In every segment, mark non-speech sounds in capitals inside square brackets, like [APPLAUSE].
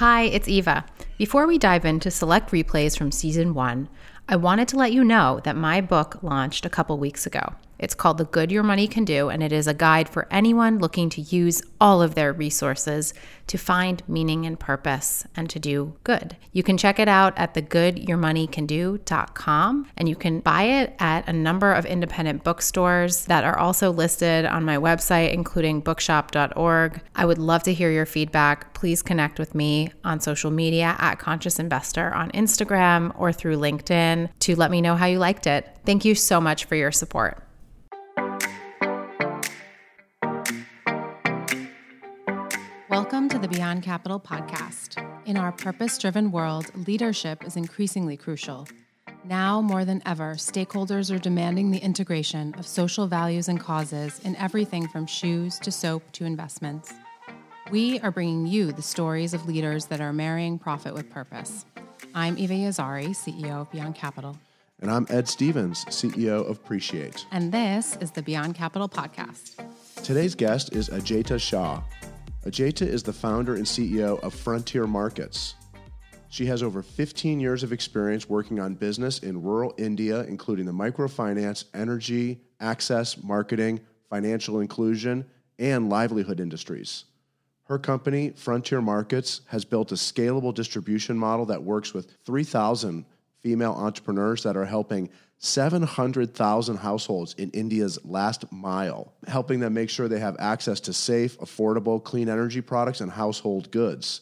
Hi, it's Eva. Before we dive into select replays from season one, I wanted to let you know that my book launched a couple weeks ago. It's called The Good Your Money Can Do, and it is a guide for anyone looking to use all of their resources to find meaning and purpose and to do good. You can check it out at thegoodyourmoneycando.com and you can buy it at a number of independent bookstores that are also listed on my website, including bookshop.org. I would love to hear your feedback. Please connect with me on social media at Conscious Investor on Instagram or through LinkedIn to let me know how you liked it. Thank you so much for your support. Welcome to the Beyond Capital podcast. In our purpose driven world, leadership is increasingly crucial. Now more than ever, stakeholders are demanding the integration of social values and causes in everything from shoes to soap to investments. We are bringing you the stories of leaders that are marrying profit with purpose. I'm Eva Yazhari, CEO of Beyond Capital. And I'm Ed Stevens, CEO of Appreciate. And this is the Beyond Capital podcast. Today's guest is Ajaita Shah, Ajaita is the founder and CEO of Frontier Markets. She has over 15 years of experience working on business in rural India, including the microfinance, energy, access, marketing, financial inclusion, and livelihood industries. Her company, Frontier Markets, has built a scalable distribution model that works with 3,000 female entrepreneurs that are helping 700,000 households in India's last mile, helping them make sure they have access to safe, affordable, clean energy products and household goods.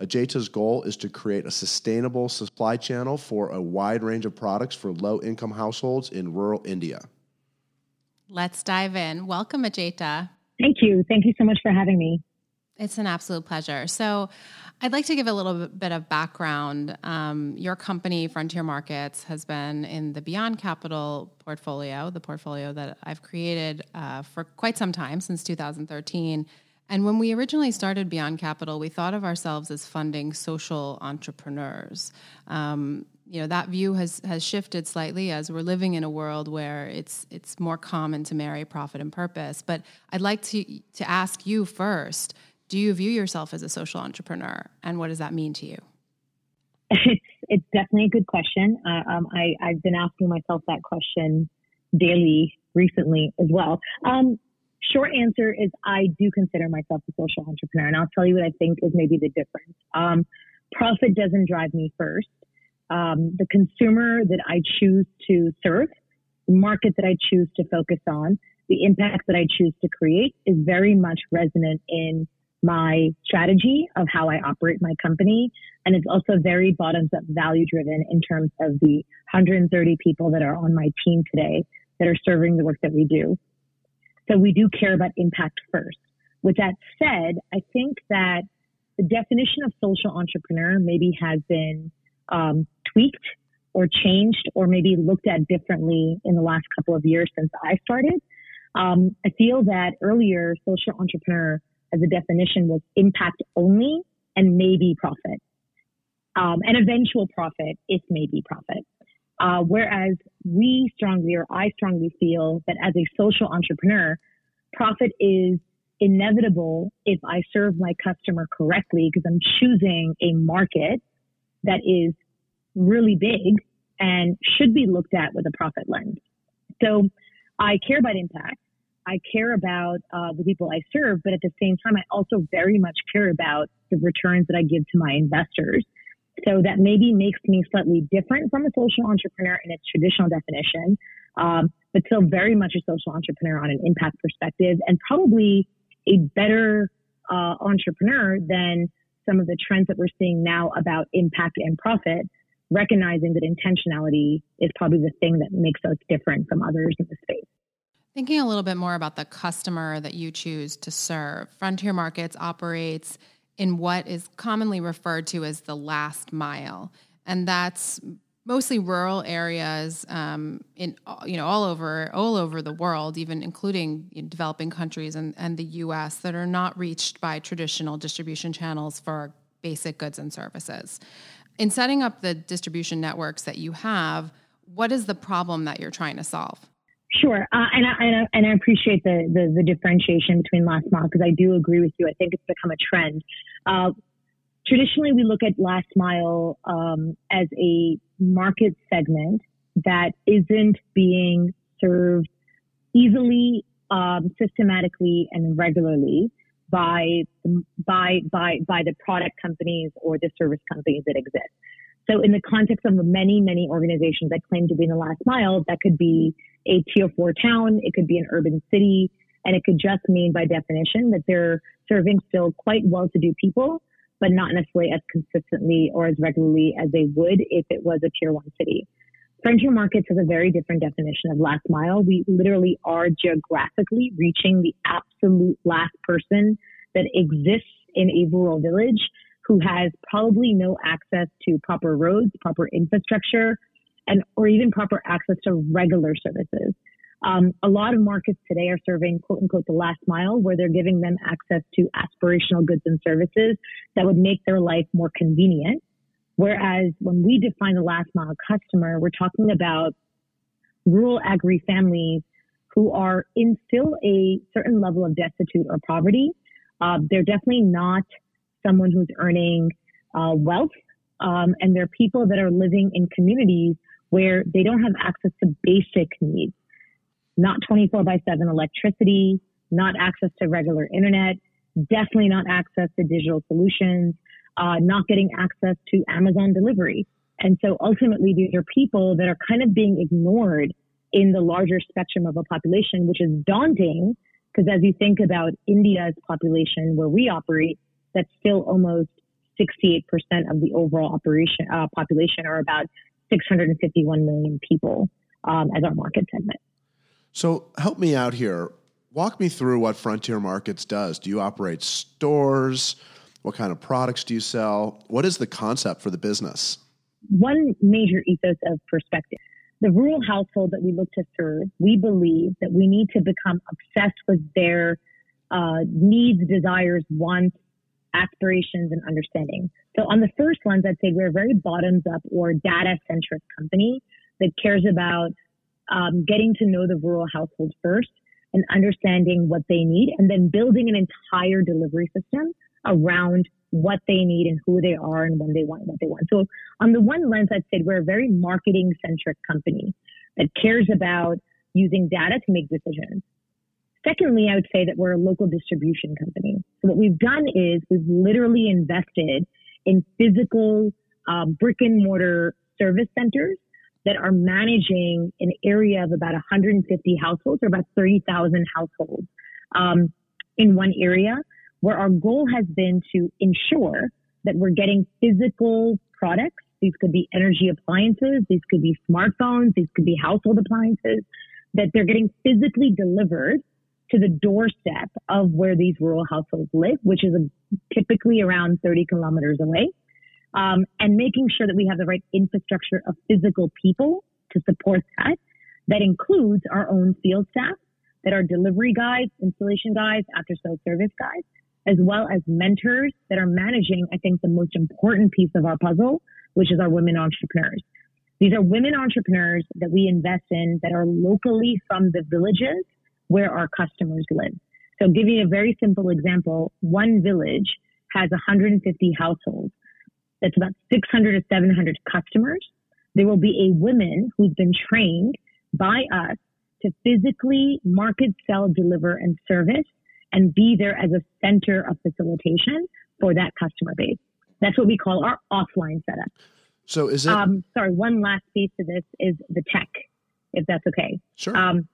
Ajaita's goal is to create a sustainable supply channel for a wide range of products for low income households in rural India. Let's dive in. Welcome, Ajaita. Thank you. Thank you so much for having me. It's an absolute pleasure. So, I'd like to give a little bit of background. Um, your company, Frontier Markets, has been in the Beyond Capital portfolio, the portfolio that I've created uh, for quite some time, since 2013. And when we originally started Beyond Capital, we thought of ourselves as funding social entrepreneurs. Um, you know that view has has shifted slightly as we're living in a world where it's it's more common to marry profit and purpose. But I'd like to to ask you first do you view yourself as a social entrepreneur and what does that mean to you? It's, [LAUGHS] it's definitely a good question. Uh, um, I, i've been asking myself that question daily recently as well. Um, short answer is i do consider myself a social entrepreneur and i'll tell you what i think is maybe the difference. Um, profit doesn't drive me first. Um, the consumer that i choose to serve the market that i choose to focus on the impact that I choose to create is very much resonant in my strategy of how I operate my company. And it's also very bottoms up value driven in terms of the 130 people that are on my team today that are serving the work that we do. So we do care about impact first. With that said, I think that the definition of social entrepreneur maybe has been um, tweaked or changed or maybe looked at differently in the last couple of years since I started. Um, I feel that earlier social entrepreneur as a definition was impact only and maybe profit. Um, eventual profit if maybe profit. Uh, whereas we strongly, or I strongly feel that as a social entrepreneur, profit is inevitable if I serve my customer correctly because I'm choosing a market that is really big and should be looked at with a profit lens. So I care about impact. I care about uh, the people I serve, but at the same time, I also very much care about the returns that I give to my investors. So that maybe makes me slightly different from a social entrepreneur in its traditional definition, um, but still very much a social entrepreneur on an impact perspective and probably a better uh, entrepreneur than some of the trends that we're seeing now about impact and profit, recognizing that intentionality is probably the thing that makes us different from others in the space. Thinking a little bit more about the customer that you choose to serve, Frontier Markets operates in what is commonly referred to as the last mile, and that's mostly rural areas um, in you know all over all over the world, even including developing countries and, and the U.S. that are not reached by traditional distribution channels for basic goods and services. In setting up the distribution networks that you have, what is the problem that you're trying to solve? Sure, uh, and, I, and, I, and I appreciate the, the, the differentiation between last mile because I do agree with you. I think it's become a trend. Uh, traditionally, we look at last mile um, as a market segment that isn't being served easily, um, systematically, and regularly by by by by the product companies or the service companies that exist. So, in the context of many many organizations that claim to be in the last mile, that could be a tier four town, it could be an urban city, and it could just mean by definition that they're serving still quite well-to-do people, but not necessarily as consistently or as regularly as they would if it was a tier one city. Frontier markets has a very different definition of last mile. We literally are geographically reaching the absolute last person that exists in a rural village who has probably no access to proper roads, proper infrastructure, and or even proper access to regular services. Um, a lot of markets today are serving quote unquote the last mile where they're giving them access to aspirational goods and services that would make their life more convenient. Whereas when we define the last mile customer, we're talking about rural agri families who are in still a certain level of destitute or poverty. Uh, they're definitely not someone who's earning uh, wealth, um, and they're people that are living in communities where they don't have access to basic needs, not 24 by 7 electricity, not access to regular internet, definitely not access to digital solutions, uh, not getting access to Amazon delivery. And so ultimately, these are people that are kind of being ignored in the larger spectrum of a population, which is daunting because as you think about India's population where we operate, that's still almost 68% of the overall operation uh, population, or about 651 million people um, as our market segment. So help me out here. Walk me through what Frontier Markets does. Do you operate stores? What kind of products do you sell? What is the concept for the business? One major ethos of perspective. The rural household that we look to serve, we believe that we need to become obsessed with their uh, needs, desires, wants, aspirations, and understanding. So on the first lens, I'd say we're a very bottoms up or data centric company that cares about um, getting to know the rural household first and understanding what they need and then building an entire delivery system around what they need and who they are and when they want what they want. So on the one lens, I'd say we're a very marketing centric company that cares about using data to make decisions. Secondly, I would say that we're a local distribution company. So what we've done is we've literally invested in physical um, brick and mortar service centers that are managing an area of about 150 households or about 30,000 households um, in one area where our goal has been to ensure that we're getting physical products. These could be energy appliances. These could be smartphones. These could be household appliances that they're getting physically delivered to the doorstep of where these rural households live, which is a, typically around 30 kilometers away. Um, and making sure that we have the right infrastructure of physical people to support that. That includes our own field staff, that are delivery guys, installation guys, after sales service guys, as well as mentors that are managing, I think, the most important piece of our puzzle, which is our women entrepreneurs. These are women entrepreneurs that we invest in that are locally from the villages where our customers live. So, giving a very simple example, one village has 150 households. That's about 600 to 700 customers. There will be a woman who's been trained by us to physically market, sell, deliver, and service and be there as a center of facilitation for that customer base. That's what we call our offline setup. So is it? Um, sorry, one last piece to this is the tech, if that's okay. Sure. Um,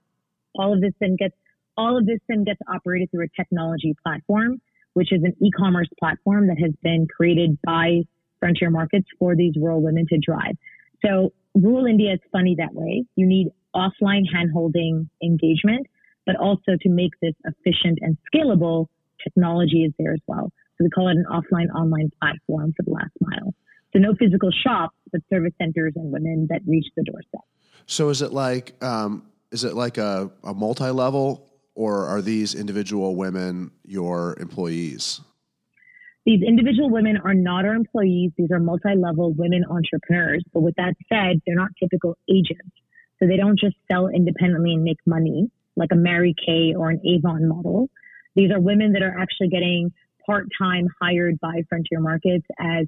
all of this then gets all of this then gets operated through a technology platform, which is an e-commerce platform that has been created by Frontier Markets for these rural women to drive. So rural India is funny that way. You need offline handholding engagement but also to make this efficient and scalable, technology is there as well. So we call it an offline online platform for the last mile. So no physical shops, but service centers and women that reach the doorstep. So is it like um, is it like a, a multi level, or are these individual women your employees? These individual women are not our employees. These are multi level women entrepreneurs. But with that said, they're not typical agents. So they don't just sell independently and make money like a Mary Kay or an Avon model. These are women that are actually getting part time hired by Frontier Markets as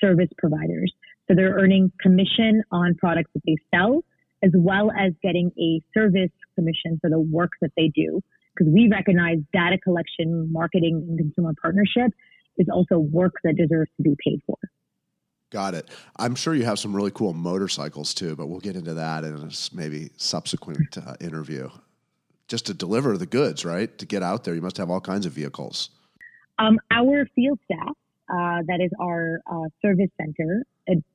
service providers. So they're earning commission on products that they sell, as well as getting a service commission for the work that they do. Because we recognize data collection, marketing, and consumer partnership is also work that deserves to be paid for. Got it. I'm sure you have some really cool motorcycles too, but we'll get into that in a maybe subsequent uh, interview. Just to deliver the goods, right? To get out there, you must have all kinds of vehicles. Um, our field staff, uh, that is our uh, service center,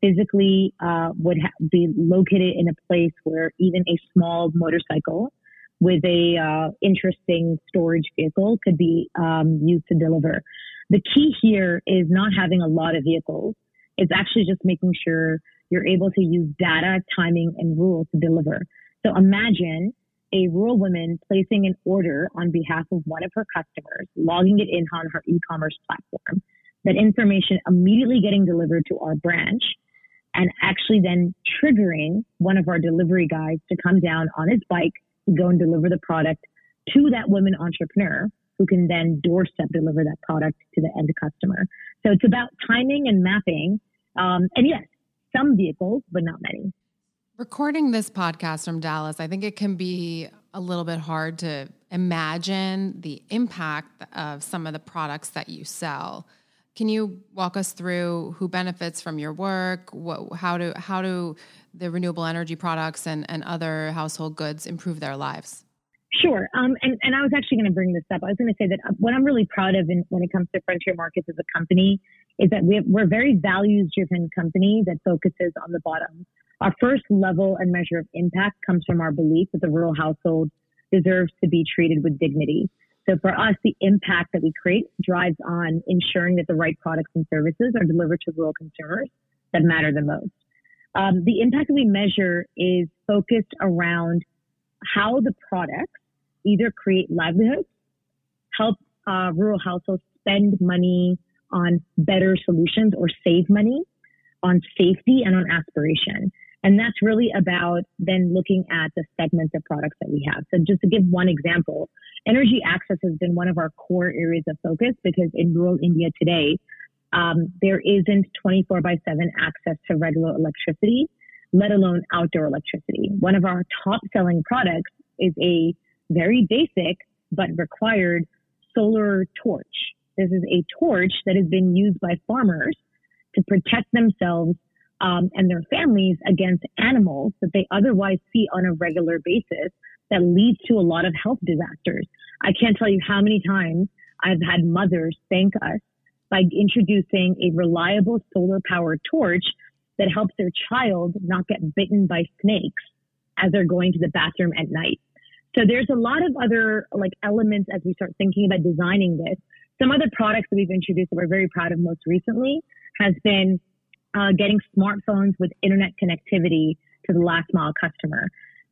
physically uh, would ha- be located in a place where even a small motorcycle with a uh, interesting storage vehicle could be um, used to deliver. The key here is not having a lot of vehicles it's actually just making sure you're able to use data, timing, and rules to deliver. So imagine a rural woman placing an order on behalf of one of her customers, logging it in on her e-commerce platform, that information immediately getting delivered to our branch and actually then triggering one of our delivery guys to come down on his bike to go and deliver the product to that woman entrepreneur who can then doorstep deliver that product to the end customer. So it's about timing and mapping um, and yes, some vehicles, but not many. Recording this podcast from Dallas, I think it can be a little bit hard to imagine the impact of some of the products that you sell. Can you walk us through who benefits from your work? What, how do how do the renewable energy products and, and other household goods improve their lives? Sure. Um, and, and I was actually going to bring this up. I was going to say that uh, what I'm really proud of in, when it comes to Frontier Markets as a company is that we have, we're a very values driven company that focuses on the bottom. Our first level and measure of impact comes from our belief that the rural household deserves to be treated with dignity. So for us, the impact that we create drives on ensuring that the right products and services are delivered to rural consumers that matter the most. Um, the impact that we measure is focused around how the products either create livelihoods, help uh, rural households spend money on better solutions or save money on safety and on aspiration. And that's really about then looking at the segments of products that we have. So just to give one example, energy access has been one of our core areas of focus because in rural India today, um, there isn't 24 by 7 access to regular electricity, let alone outdoor electricity. One of our top selling products is a very basic but required solar torch. This is a torch that has been used by farmers to protect themselves um, and their families against animals that they otherwise see on a regular basis that leads to a lot of health disasters. I can't tell you how many times I've had mothers thank us by introducing a reliable solar powered torch that helps their child not get bitten by snakes as they're going to the bathroom at night. So there's a lot of other like elements as we start thinking about designing this some other products that we've introduced that we're very proud of most recently has been uh, getting smartphones with internet connectivity to the last mile customer.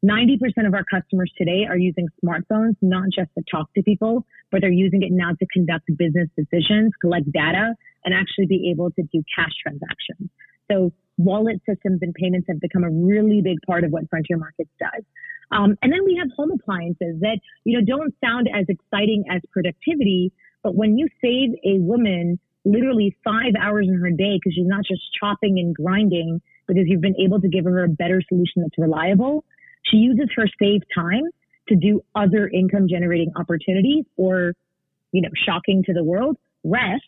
90% of our customers today are using smartphones, not just to talk to people, but they're using it now to conduct business decisions, collect data, and actually be able to do cash transactions. So wallet systems and payments have become a really big part of what Frontier Markets does. Um, and then we have home appliances that, you know, don't sound as exciting as productivity, but when you save a woman literally five hours in her day because she's not just chopping and grinding because you've been able to give her a better solution that's reliable, she uses her saved time to do other income generating opportunities or, you know, shocking to the world, rest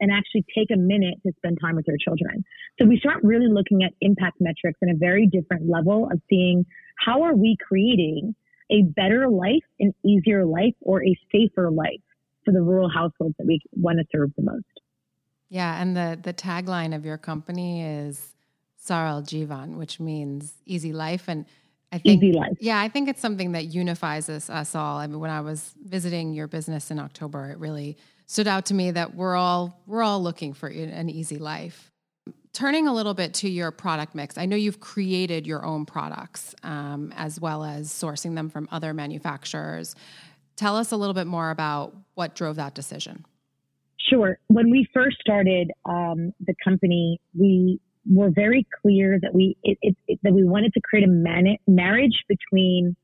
and actually take a minute to spend time with their children. So we start really looking at impact metrics in a very different level of seeing how are we creating a better life, an easier life, or a safer life for the rural households that we want to serve the most. Yeah, and the the tagline of your company is Saral Jivan, which means easy life. And I think, easy life. yeah, I think it's something that unifies us, us all. I mean, when I was visiting your business in October, it really stood out to me that we're all we're all looking for an easy life. Turning a little bit to your product mix, I know you've created your own products um, as well as sourcing them from other manufacturers. Tell us a little bit more about what drove that decision. Sure. When we first started um, the company, we were very clear that we it, it, it, that we wanted to create a marriage between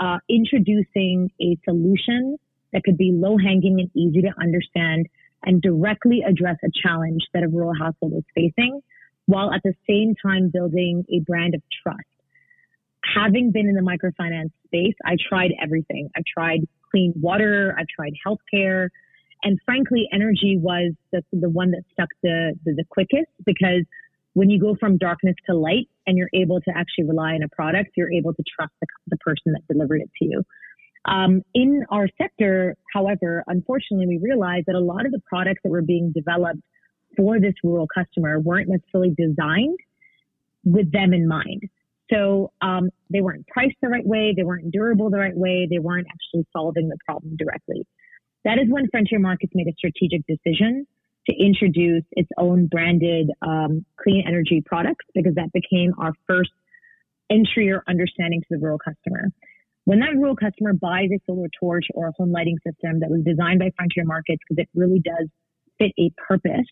uh, introducing a solution that could be low hanging and easy to understand and directly address a challenge that a rural household is facing while at the same time building a brand of trust. Having been in the microfinance space, I tried everything. I tried clean water, I tried healthcare, and frankly, energy was the, the one that stuck the, the, the quickest because when you go from darkness to light and you're able to actually rely on a product, you're able to trust the, the person that delivered it to you. Um, in our sector, however, unfortunately, we realized that a lot of the products that were being developed for this rural customer weren't necessarily designed with them in mind. So um, they weren't priced the right way, they weren't durable the right way, they weren't actually solving the problem directly. That is when Frontier Markets made a strategic decision to introduce its own branded um, clean energy products because that became our first entry or understanding to the rural customer. When that rural customer buys a solar torch or a home lighting system that was designed by Frontier Markets because it really does fit a purpose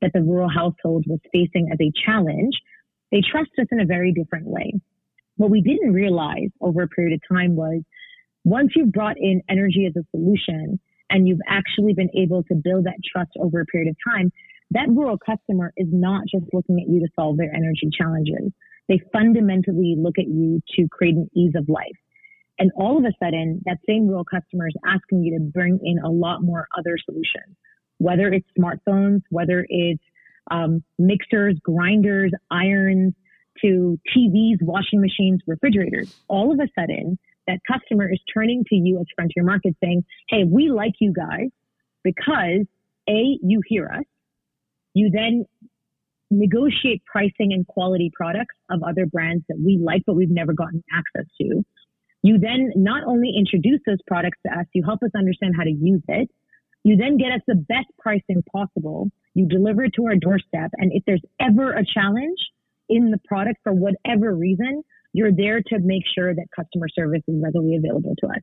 that the rural household was facing as a challenge, they trust us in a very different way. What we didn't realize over a period of time was once you've brought in energy as a solution and you've actually been able to build that trust over a period of time, that rural customer is not just looking at you to solve their energy challenges. They fundamentally look at you to create an ease of life. And all of a sudden, that same rural customer is asking you to bring in a lot more other solutions, whether it's smartphones, whether it's um, mixers, grinders, irons, to TVs, washing machines, refrigerators. All of a sudden, that customer is turning to you as Frontier Market saying, Hey, we like you guys because A, you hear us. You then negotiate pricing and quality products of other brands that we like, but we've never gotten access to. You then not only introduce those products to us, you help us understand how to use it. You then get us the best pricing possible. You deliver it to our doorstep. And if there's ever a challenge in the product for whatever reason, you're there to make sure that customer service is readily available to us.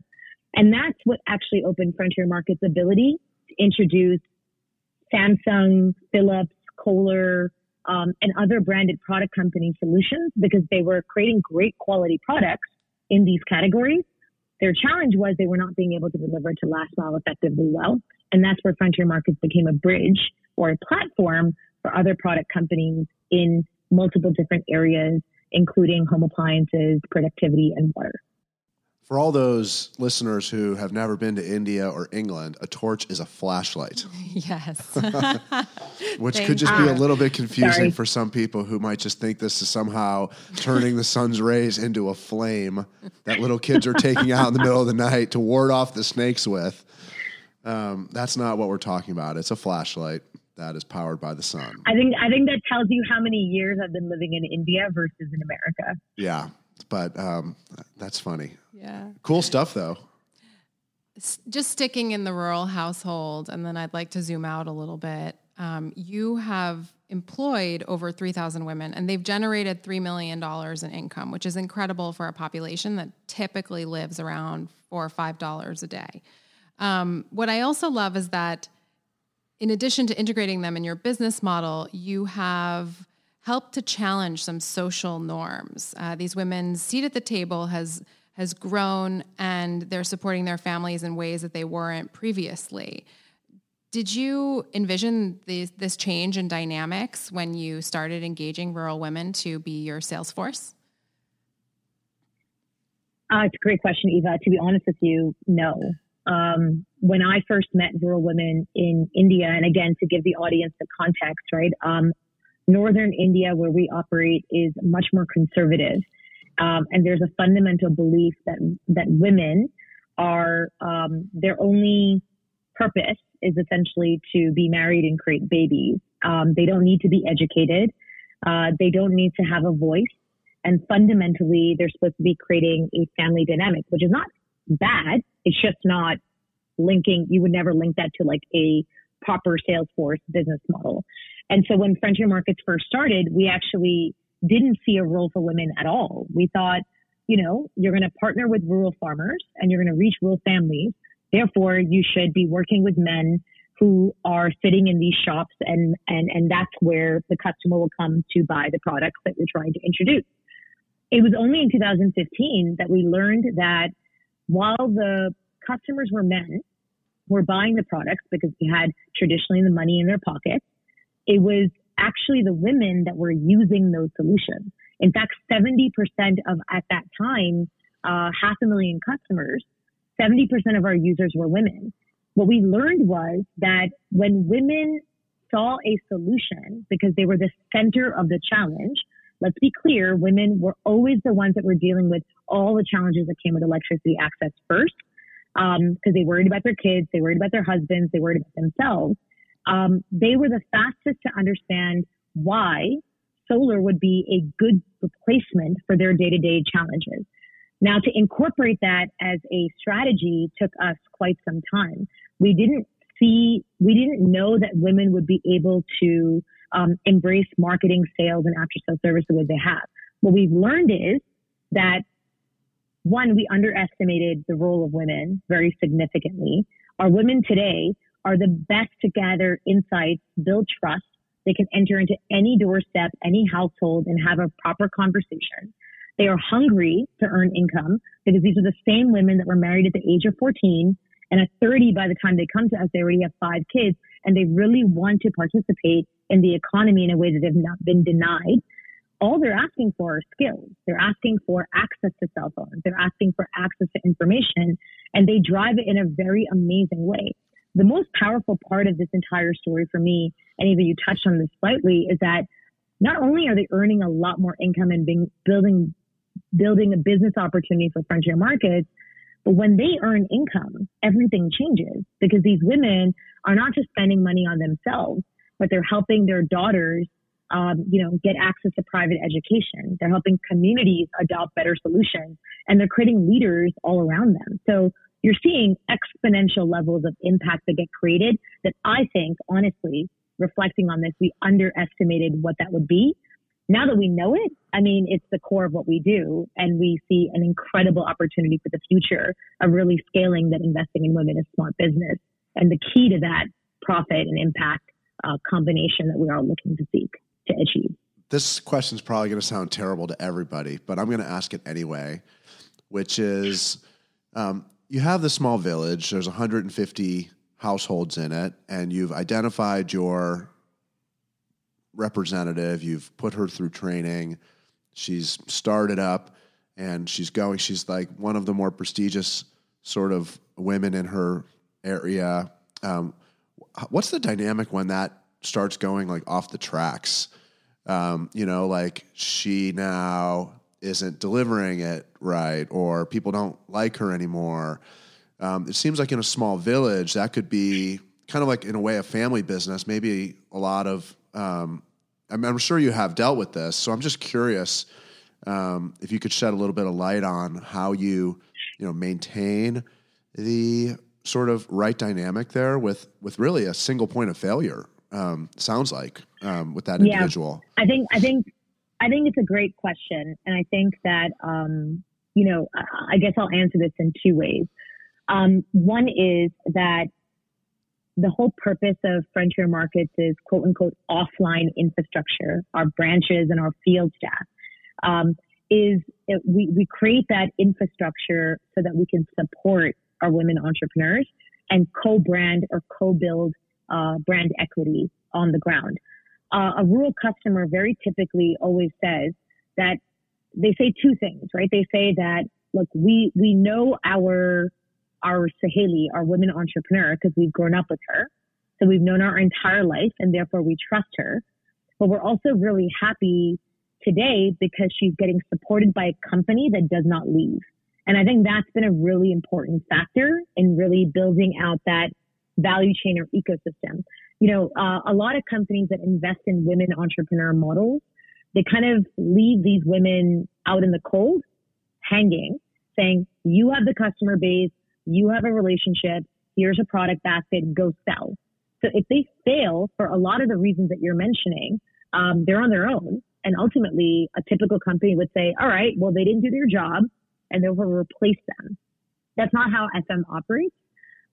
And that's what actually opened Frontier Market's ability to introduce Samsung, Philips, Kohler, um, and other branded product company solutions because they were creating great quality products in these categories. Their challenge was they were not being able to deliver to last mile effectively well. And that's where Frontier Markets became a bridge or a platform for other product companies in multiple different areas, including home appliances, productivity, and water. For all those listeners who have never been to India or England, a torch is a flashlight. [LAUGHS] Yes. [LAUGHS] [LAUGHS] Which could just be a little bit confusing Sorry. for some people who might just think this is somehow turning the sun's rays into a flame that little kids are taking out in the middle of the night to ward off the snakes with. Um, that's not what we're talking about. It's a flashlight that is powered by the sun. I think I think that tells you how many years I've been living in India versus in America. Yeah, but um, that's funny. Yeah. Cool stuff, though. Just sticking in the rural household, and then I'd like to zoom out a little bit. Um, you have employed over 3,000 women, and they've generated $3 million in income, which is incredible for a population that typically lives around four or $5 a day. Um, what I also love is that in addition to integrating them in your business model, you have helped to challenge some social norms. Uh, these women's seat at the table has has grown and they're supporting their families in ways that they weren't previously. Did you envision these, this change in dynamics when you started engaging rural women to be your sales force? Uh, it's a great question, Eva. To be honest with you, no. Um, when I first met rural women in India, and again, to give the audience the context, right? Um, Northern India, where we operate, is much more conservative. Um, and there's a fundamental belief that that women are um, their only purpose is essentially to be married and create babies. Um, they don't need to be educated. Uh, they don't need to have a voice. And fundamentally, they're supposed to be creating a family dynamic, which is not bad. It's just not linking. You would never link that to like a proper Salesforce business model. And so when Frontier Markets first started, we actually didn't see a role for women at all. We thought, you know, you're going to partner with rural farmers and you're going to reach rural families. Therefore, you should be working with men who are sitting in these shops and, and, and that's where the customer will come to buy the products that we're trying to introduce. It was only in 2015 that we learned that while the customers were men, were buying the products because they had traditionally the money in their pockets. It was actually the women that were using those solutions. In fact, 70% of, at that time, uh, half a million customers, 70% of our users were women. What we learned was that when women saw a solution because they were the center of the challenge, let's be clear, women were always the ones that were dealing with all the challenges that came with electricity access first, because um, they worried about their kids, they worried about their husbands, they worried about themselves. Um, they were the fastest to understand why solar would be a good replacement for their day to day challenges. Now, to incorporate that as a strategy took us quite some time. We didn't see, we didn't know that women would be able to um, embrace marketing, sales, and after sales service the way they have. What we've learned is that one, we underestimated the role of women very significantly. Our women today are the best to gather insights, build trust. They can enter into any doorstep, any household, and have a proper conversation. They are hungry to earn income because these are the same women that were married at the age of 14 and at 30 by the time they come to us, they already have five kids and they really want to participate in the economy in a way that they've not been denied. All they're asking for are skills. They're asking for access to cell phones. They're asking for access to information and they drive it in a very amazing way. The most powerful part of this entire story for me, and even you touched on this slightly, is that not only are they earning a lot more income and being, building building a business opportunity for frontier markets. But when they earn income, everything changes because these women are not just spending money on themselves, but they're helping their daughters, um, you know, get access to private education. They're helping communities adopt better solutions, and they're creating leaders all around them. So you're seeing exponential levels of impact that get created. That I think, honestly, reflecting on this, we underestimated what that would be now that we know it, I mean, it's the core of what we do. And we see an incredible opportunity for the future of really scaling that investing in women is smart business. And the key to that profit and impact uh, combination that we are looking to seek to achieve. This question is probably going to sound terrible to everybody, but I'm going to ask it anyway, which is um, you have the small village, there's 150 households in it, and you've identified your representative. You've put her through training. She's started up and she's going. She's like one of the more prestigious sort of women in her area. Um, what's the dynamic when that starts going like off the tracks? Um, you know, like she now isn't delivering it right, or people don't like her anymore. Um, it seems like in a small village that could be kind of like in a way a family business. Maybe a lot of um, I'm, I'm, sure you have dealt with this, so I'm just curious um, if you could shed a little bit of light on how you, you know, maintain the sort of right dynamic there with with really a single point of failure. Um, sounds like um, with that individual. Yeah, I think I think I think it's a great question, and I think that um, you know I guess I'll answer this in two ways. Um, one is that the whole purpose of frontier markets is quote unquote offline infrastructure, our branches and our field staff. Um, is it, we, we create that infrastructure so that we can support our women entrepreneurs and co-brand or co-build uh, brand equity on the ground. Uh, a rural customer very typically always says that they say two things, right? They say that, look, we, we know our our Saheli, our women entrepreneur, because we've grown up with her. So we've known her our entire life and therefore we trust her. But we're also really happy today because she's getting supported by a company that does not leave. And I think that's been a really important factor in really building out that value chain or ecosystem. You know, uh, a lot of companies that invest in women entrepreneur models, they kind of leave these women out in the cold, hanging, saying, you have the customer base, you have a relationship. Here's a product basket. Go sell. So if they fail for a lot of the reasons that you're mentioning, um, they're on their own. And ultimately, a typical company would say, all right, well, they didn't do their job and therefore replace them. That's not how FM operates.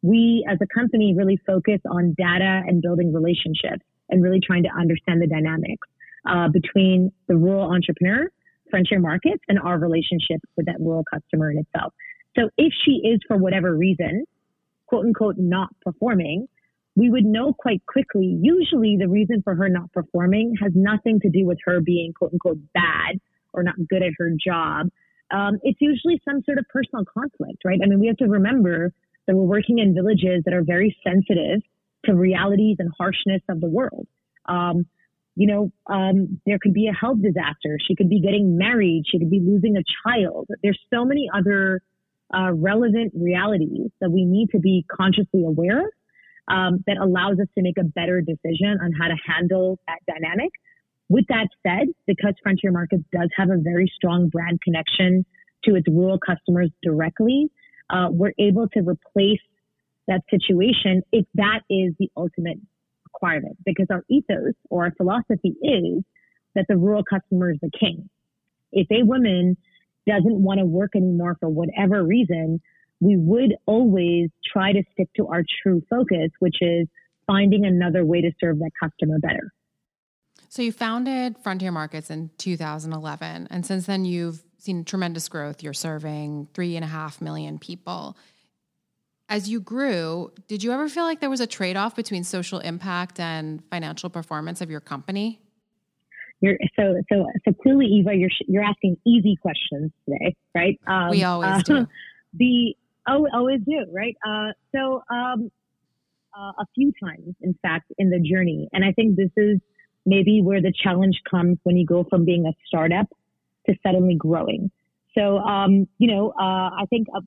We as a company really focus on data and building relationships and really trying to understand the dynamics uh, between the rural entrepreneur, frontier markets, and our relationship with that rural customer in itself. So if she is for whatever reason, quote unquote not performing, we would know quite quickly. Usually, the reason for her not performing has nothing to do with her being quote unquote bad or not good at her job. Um, it's usually some sort of personal conflict, right? I mean, we have to remember that we're working in villages that are very sensitive to realities and harshness of the world. Um, you know, um, there could be a health disaster. She could be getting married. She could be losing a child. There's so many other uh, relevant realities that we need to be consciously aware of um, that allows us to make a better decision on how to handle that dynamic. With that said, because Frontier Markets does have a very strong brand connection to its rural customers directly, uh, we're able to replace that situation if that is the ultimate requirement. Because our ethos or our philosophy is that the rural customer is the king. If a woman doesn't want to work anymore for whatever reason, we would always try to stick to our true focus, which is finding another way to serve that customer better. So you founded Frontier Markets in 2011, and since then you've seen tremendous growth. You're serving three and a half million people. As you grew, did you ever feel like there was a trade off between social impact and financial performance of your company? You're, so so so clearly, Eva, you're you're asking easy questions today, right? Um, we always uh, do. [LAUGHS] The oh, always do, right? Uh, so um, uh, a few times, in fact, in the journey, and I think this is maybe where the challenge comes when you go from being a startup to suddenly growing. So, um, you know, uh, I think uh,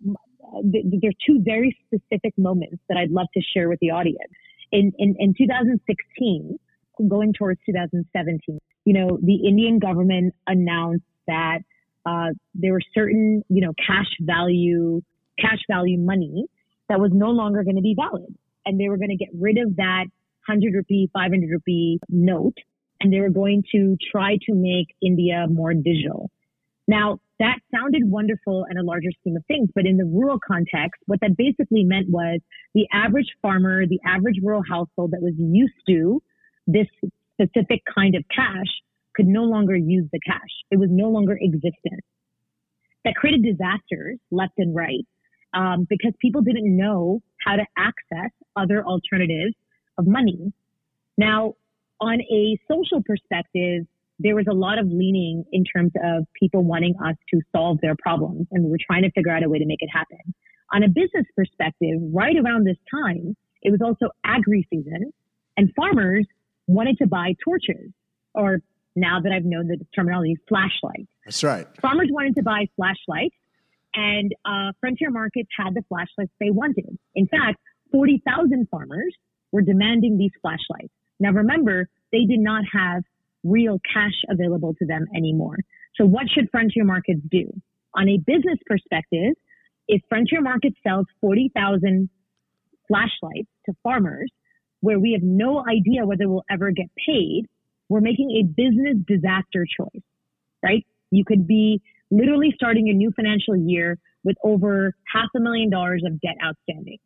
th- there are two very specific moments that I'd love to share with the audience. In, in, in 2016, going towards 2017, you know, the Indian government announced that uh, there were certain, you know, cash value, cash value money that was no longer going to be valid. And they were going to get rid of that 100 rupee, 500 rupee note and they were going to try to make India more digital. Now, that sounded wonderful in a larger scheme of things, but in the rural context, what that basically meant was the average farmer, the average rural household that was used to this specific kind of cash could no longer use the cash. It was no longer existent. That created disasters left and right um, because people didn't know how to access other alternatives of money. Now, on a social perspective, there was a lot of leaning in terms of people wanting us to solve their problems, and we were trying to figure out a way to make it happen. On a business perspective, right around this time, it was also agri season, and farmers wanted to buy torches, or now that I've known the terminology, flashlights. That's right. Farmers wanted to buy flashlights, and uh, Frontier Markets had the flashlights they wanted. In fact, 40,000 farmers were demanding these flashlights. Now remember, they did not have real cash available to them anymore. So what should Frontier Markets do? On a business perspective, if Frontier Markets sells 40,000 flashlights to farmers where we have no idea whether we'll ever get paid, we're making a business disaster choice, right? You could be literally starting a new financial year with over half a million dollars of debt outstanding.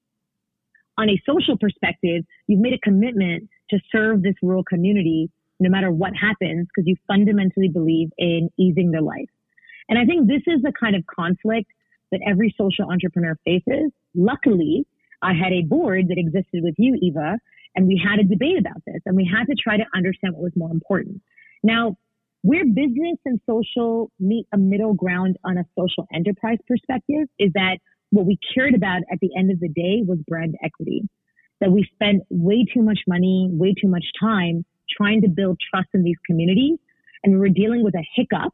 On a social perspective, you've made a commitment to serve this rural community no matter what happens because you fundamentally believe in easing their life. And I think this is the kind of conflict that every social entrepreneur faces. Luckily, I had a board that existed with you, Eva, and we had a debate about this and we had to try to understand what was more important. Now, where business and social meet a middle ground on a social enterprise perspective is that what we cared about at the end of the day was brand equity that we spent way too much money, way too much time trying to build trust in these communities. And we were dealing with a hiccup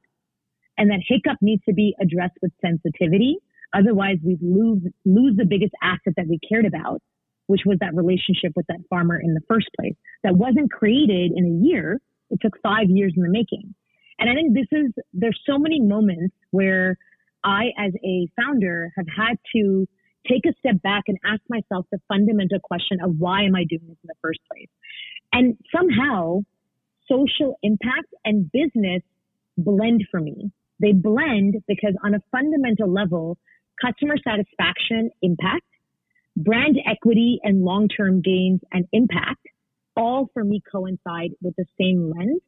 and that hiccup needs to be addressed with sensitivity. Otherwise we lose, lose the biggest asset that we cared about, which was that relationship with that farmer in the first place that wasn't created in a year. It took five years in the making. And I think this is, there's so many moments where I, as a founder, have had to take a step back and ask myself the fundamental question of why am I doing this in the first place? And somehow social impact and business blend for me. They blend because on a fundamental level, customer satisfaction impact, brand equity and long-term gains and impact all for me coincide with the same lens,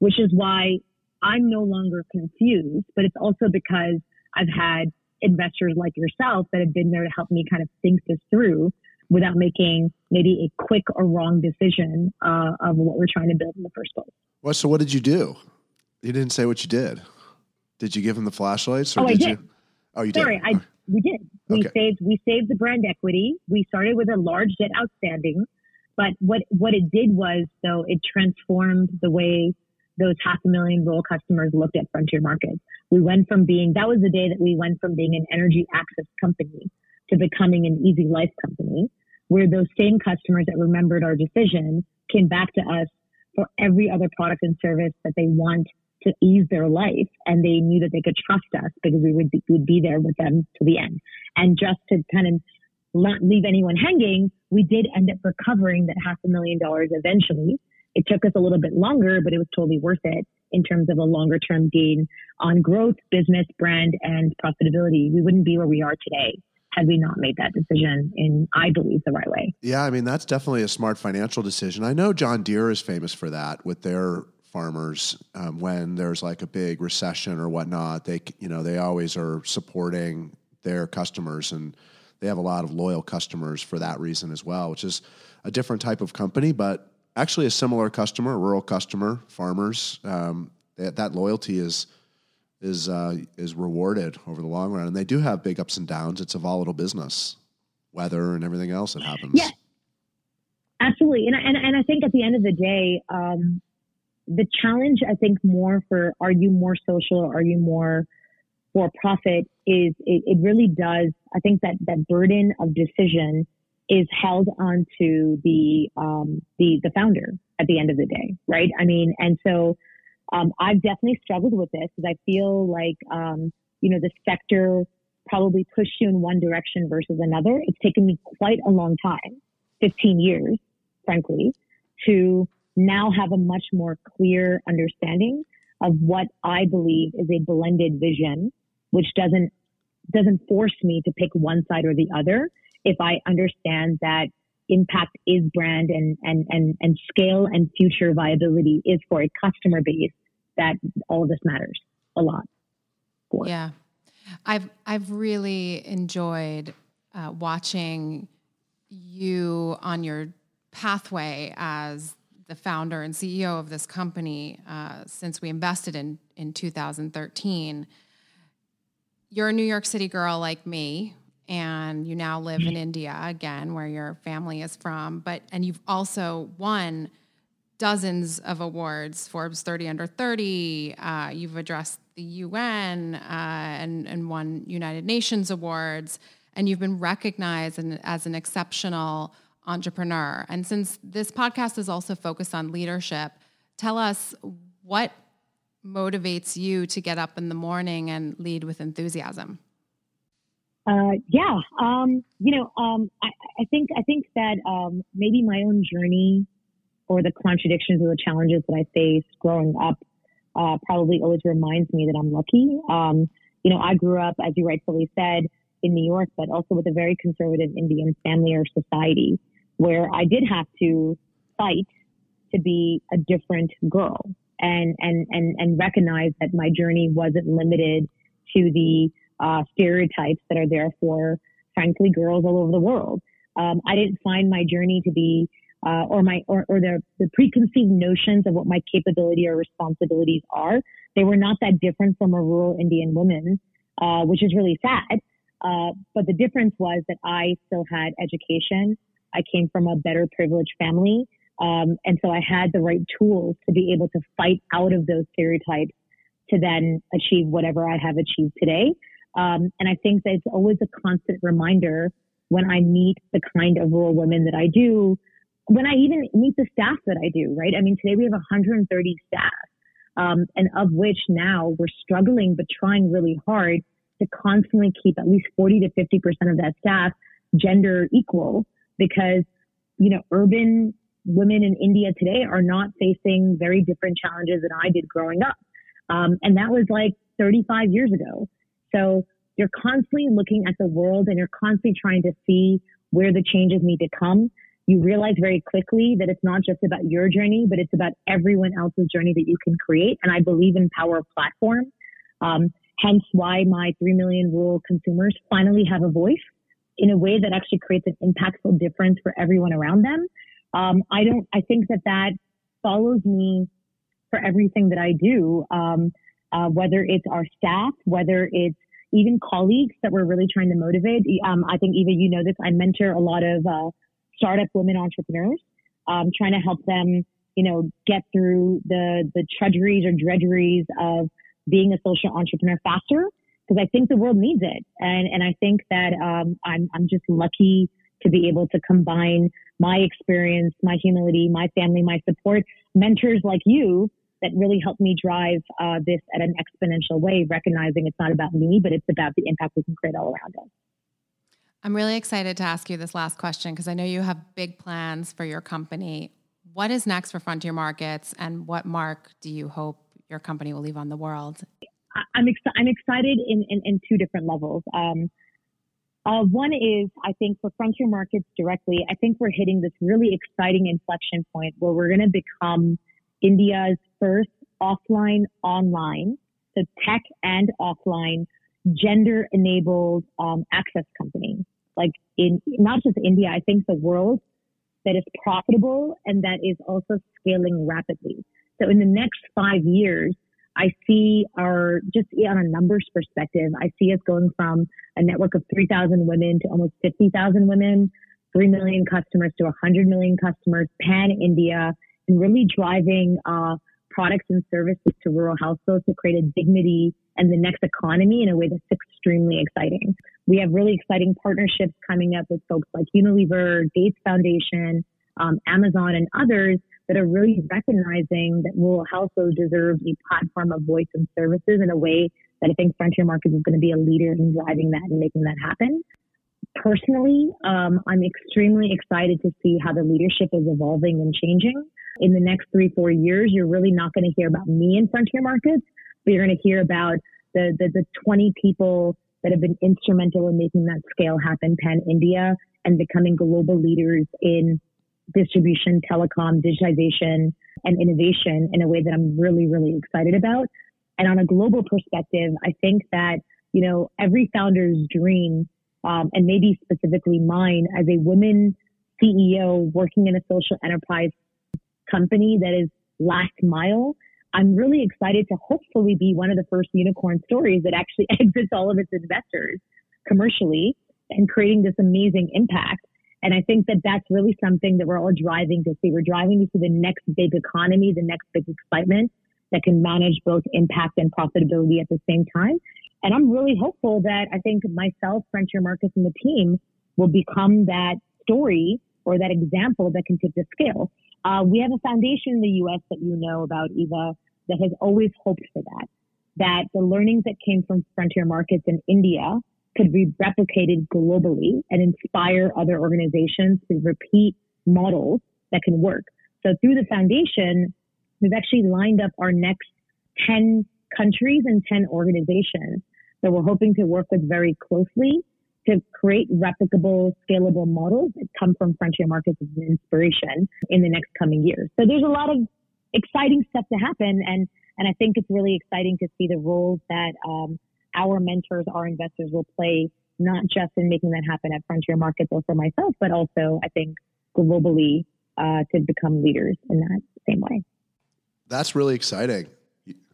which is why I'm no longer confused, but it's also because I've had investors like yourself that have been there to help me kind of think this through. without making maybe a quick or wrong decision uh, of what we're trying to build in the first place. Well, so what did you do? You didn't say what you did. Did you give him the flashlights? Or oh, did, did, you? Oh, you Sorry, did. I, we did. We Okay. saved we saved the brand equity. We started with a large debt outstanding, but what what it did was though it transformed the way those half a million rural customers looked at frontier markets. We went from being that was the day that we went from being an energy access company to becoming an easy life company, where those same customers that remembered our decision came back to us for every other product and service that they want to ease their life and they knew that they could trust us because we would be, would be there with them to the end. And just to kind of not leave anyone hanging, we did end up recovering that half a million dollars eventually. It took us a little bit longer, but it was totally worth it in terms of a longer term gain on growth, business, brand, and profitability. We wouldn't be where we are today had we not made that decision in, I believe, the right way. Yeah, I mean that's definitely a smart financial decision. I know John Deere is famous for that with their farmers um, when there's like a big recession or whatnot. They you know they always are supporting their customers and they have a lot of loyal customers for that reason as well, which is a different type of company, but actually a similar customer, a rural customer, farmers. Um, that, that loyalty is is uh, is rewarded over the long run, and they do have big ups and downs. It's a volatile business, weather and everything else that happens. Yeah. Absolutely. And, and, and I think at the end of the day, um, the challenge, I think, more for are you more social or are you more for profit is it, it really does. I think that that burden of decision is held onto the um, the the founder at the end of the day, right? I mean, and so um, I've definitely struggled with this because I feel like um, you know the sector probably pushed you in one direction versus another. It's taken me quite a long time, 15 years, frankly, to now have a much more clear understanding of what I believe is a blended vision, which doesn't doesn't force me to pick one side or the other if I understand that impact is brand and and and and scale and future viability is for a customer base that all of this matters a lot for. Yeah. I've I've really enjoyed uh, watching you on your pathway as the founder and CEO of this company uh, since we invested in in 2013. You're a New York City girl like me, and you now live in India again, where your family is from. But and you've also won dozens of awards Forbes 30 under 30. Uh, you've addressed the UN uh, and, and won United Nations awards. And you've been recognized in, as an exceptional entrepreneur. And since this podcast is also focused on leadership, tell us what motivates you to get up in the morning and lead with enthusiasm. Uh, yeah, um, you know, um, I, I think I think that um, maybe my own journey or the contradictions or the challenges that I faced growing up uh, probably always reminds me that I'm lucky. Um, you know, I grew up, as you rightfully said, in New York, but also with a very conservative Indian family or society where I did have to fight to be a different girl and and and and recognize that my journey wasn't limited to the uh, stereotypes that are there for, frankly, girls all over the world. Um, I didn't find my journey to be, uh, or my, or, or the, the preconceived notions of what my capability or responsibilities are. They were not that different from a rural Indian woman, uh, which is really sad. Uh, but the difference was that I still had education. I came from a better privileged family. Um, and so I had the right tools to be able to fight out of those stereotypes to then achieve whatever I have achieved today. Um, and I think that it's always a constant reminder when I meet the kind of rural women that I do, when I even meet the staff that I do, right? I mean, today we have 130 staff, um, and of which now we're struggling, but trying really hard to constantly keep at least 40 to 50% of that staff gender equal because, you know, urban women in India today are not facing very different challenges than I did growing up. Um, and that was like 35 years ago. So you're constantly looking at the world and you're constantly trying to see where the changes need to come. You realize very quickly that it's not just about your journey, but it's about everyone else's journey that you can create. And I believe in power platform. Um, hence why my 3 million rural consumers finally have a voice in a way that actually creates an impactful difference for everyone around them. Um, I don't, I think that that follows me for everything that I do, um, uh, whether it's our staff, whether it's even colleagues that we're really trying to motivate. Um, I think Eva, you know this. I mentor a lot of uh, startup women entrepreneurs, um, trying to help them, you know, get through the the trudgeries or drudgeries of being a social entrepreneur faster. Because I think the world needs it, and and I think that um, I'm I'm just lucky to be able to combine my experience, my humility, my family, my support, mentors like you that really helped me drive uh, this at an exponential way, recognizing it's not about me, but it's about the impact we can create all around us. I'm really excited to ask you this last question because I know you have big plans for your company. What is next for Frontier Markets, and what mark do you hope your company will leave on the world? I'm, ex- I'm excited in, in, in, two different levels. Um, uh, one is, I think, for Frontier Markets directly, I think we're hitting this really exciting inflection point where we're going to become India's first offline online, so tech and offline gender enabled um, access company. Like in not just India, I think the world that is profitable and that is also scaling rapidly. So in the next five years, I see our just on a numbers perspective, I see us going from a network of 3,000 women to almost 50,000 women, 3 million customers to 100 million customers, pan India, and really driving uh, products and services to rural households to create a dignity and the next economy in a way that's extremely exciting. We have really exciting partnerships coming up with folks like Unilever, Gates Foundation, um, Amazon, and others that are really recognizing that rural households deserve a platform of voice and services in a way that I think Frontier Markets is going to be a leader in driving that and making that happen. Personally, um, I'm extremely excited to see how the leadership is evolving and changing in the next three, four years, you're really not going to hear about me in frontier markets, but you're going to hear about the, the, the 20 people that have been instrumental in making that scale happen pan India and becoming global leaders in distribution, telecom, digitization, and innovation in a way that I'm really, really excited about. And on a global perspective, I think that, you know, every founder's dream, um, and maybe specifically mine as a woman CEO working in a social enterprise company that is last mile. I'm really excited to hopefully be one of the first unicorn stories that actually [LAUGHS] exits all of its investors commercially and creating this amazing impact. And I think that that's really something that we're all driving to see. We're driving to see the next big economy, the next big excitement that can manage both impact and profitability at the same time. And I'm really hopeful that I think myself, Frontier Markets, and the team will become that story or that example that can take the scale. Uh, we have a foundation in the U.S. that you know about, Eva, that has always hoped for that, that the learnings that came from frontier markets in India could be replicated globally and inspire other organizations to repeat models that can work. So through the foundation, we've actually lined up our next 10 countries and 10 organizations that we're hoping to work with very closely to create replicable, scalable models that come from frontier markets as an inspiration in the next coming years. So there's a lot of exciting stuff to happen, and and I think it's really exciting to see the roles that um, our mentors, our investors, will play not just in making that happen at frontier markets or for myself, but also I think globally uh, to become leaders in that same way. That's really exciting.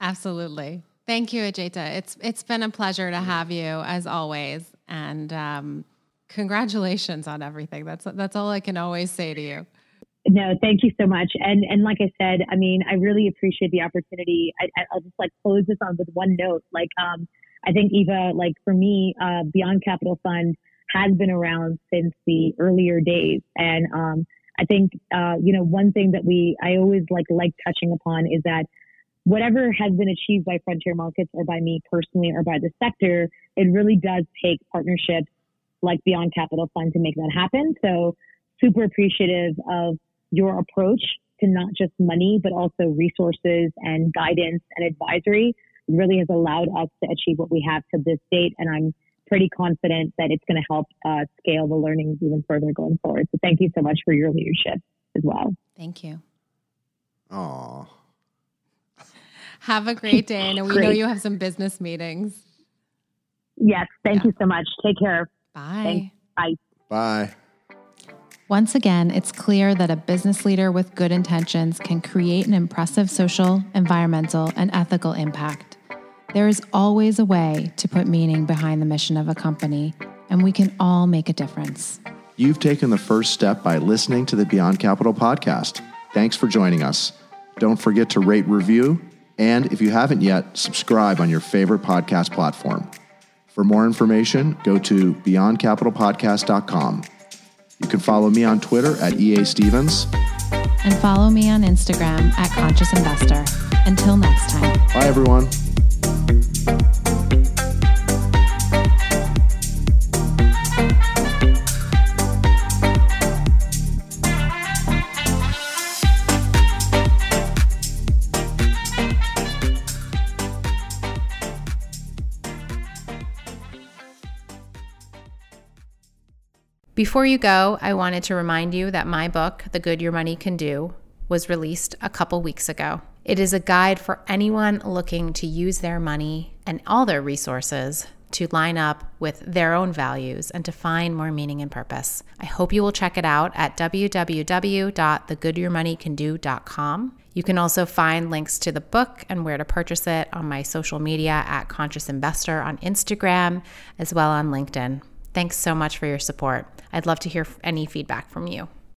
Absolutely. Thank you, Ajaita. It's it's been a pleasure to have you as always, and um, congratulations on everything. That's that's all I can always say to you. No, thank you so much. And and like I said, I mean, I really appreciate the opportunity. I, will just like close this on with one note. Like, um, I think Eva, like for me, uh, Beyond Capital Fund has been around since the earlier days, and um, I think uh, you know one thing that we I always like like touching upon is that whatever has been achieved by frontier markets or by me personally or by the sector, it really does take partnerships like Beyond Capital Fund to make that happen. So super appreciative of your approach to not just money, but also resources and guidance and advisory. It really has allowed us to achieve what we have to this date. And I'm pretty confident that it's going to help uh, scale the learnings even further going forward. So thank you so much for your leadership as well. Thank you. Aww. Have a great day. And we great. know you have some business meetings. Yes. Thank yeah. you so much. Take care. Bye. Thanks. Bye. Bye. Once again, it's clear that a business leader with good intentions can create an impressive social, environmental, and ethical impact. There is always a way to put meaning behind the mission of a company, and we can all make a difference. You've taken the first step by listening to the Beyond Capital podcast. Thanks for joining us. Don't forget to rate, review, and if you haven't yet, subscribe on your favorite podcast platform. For more information, go to beyondcapitalpodcast.com. You can follow me on Twitter at EA Stevens. And follow me on Instagram at Conscious Investor. Until next time. Bye, everyone. Before you go, I wanted to remind you that my book, The Good Your Money Can Do, was released a couple weeks ago. It is a guide for anyone looking to use their money and all their resources to line up with their own values and to find more meaning and purpose. I hope you will check it out at www.thegoodyourmoneycando.com. You can also find links to the book and where to purchase it on my social media at Conscious Investor on Instagram as well on LinkedIn. Thanks so much for your support. I'd love to hear any feedback from you.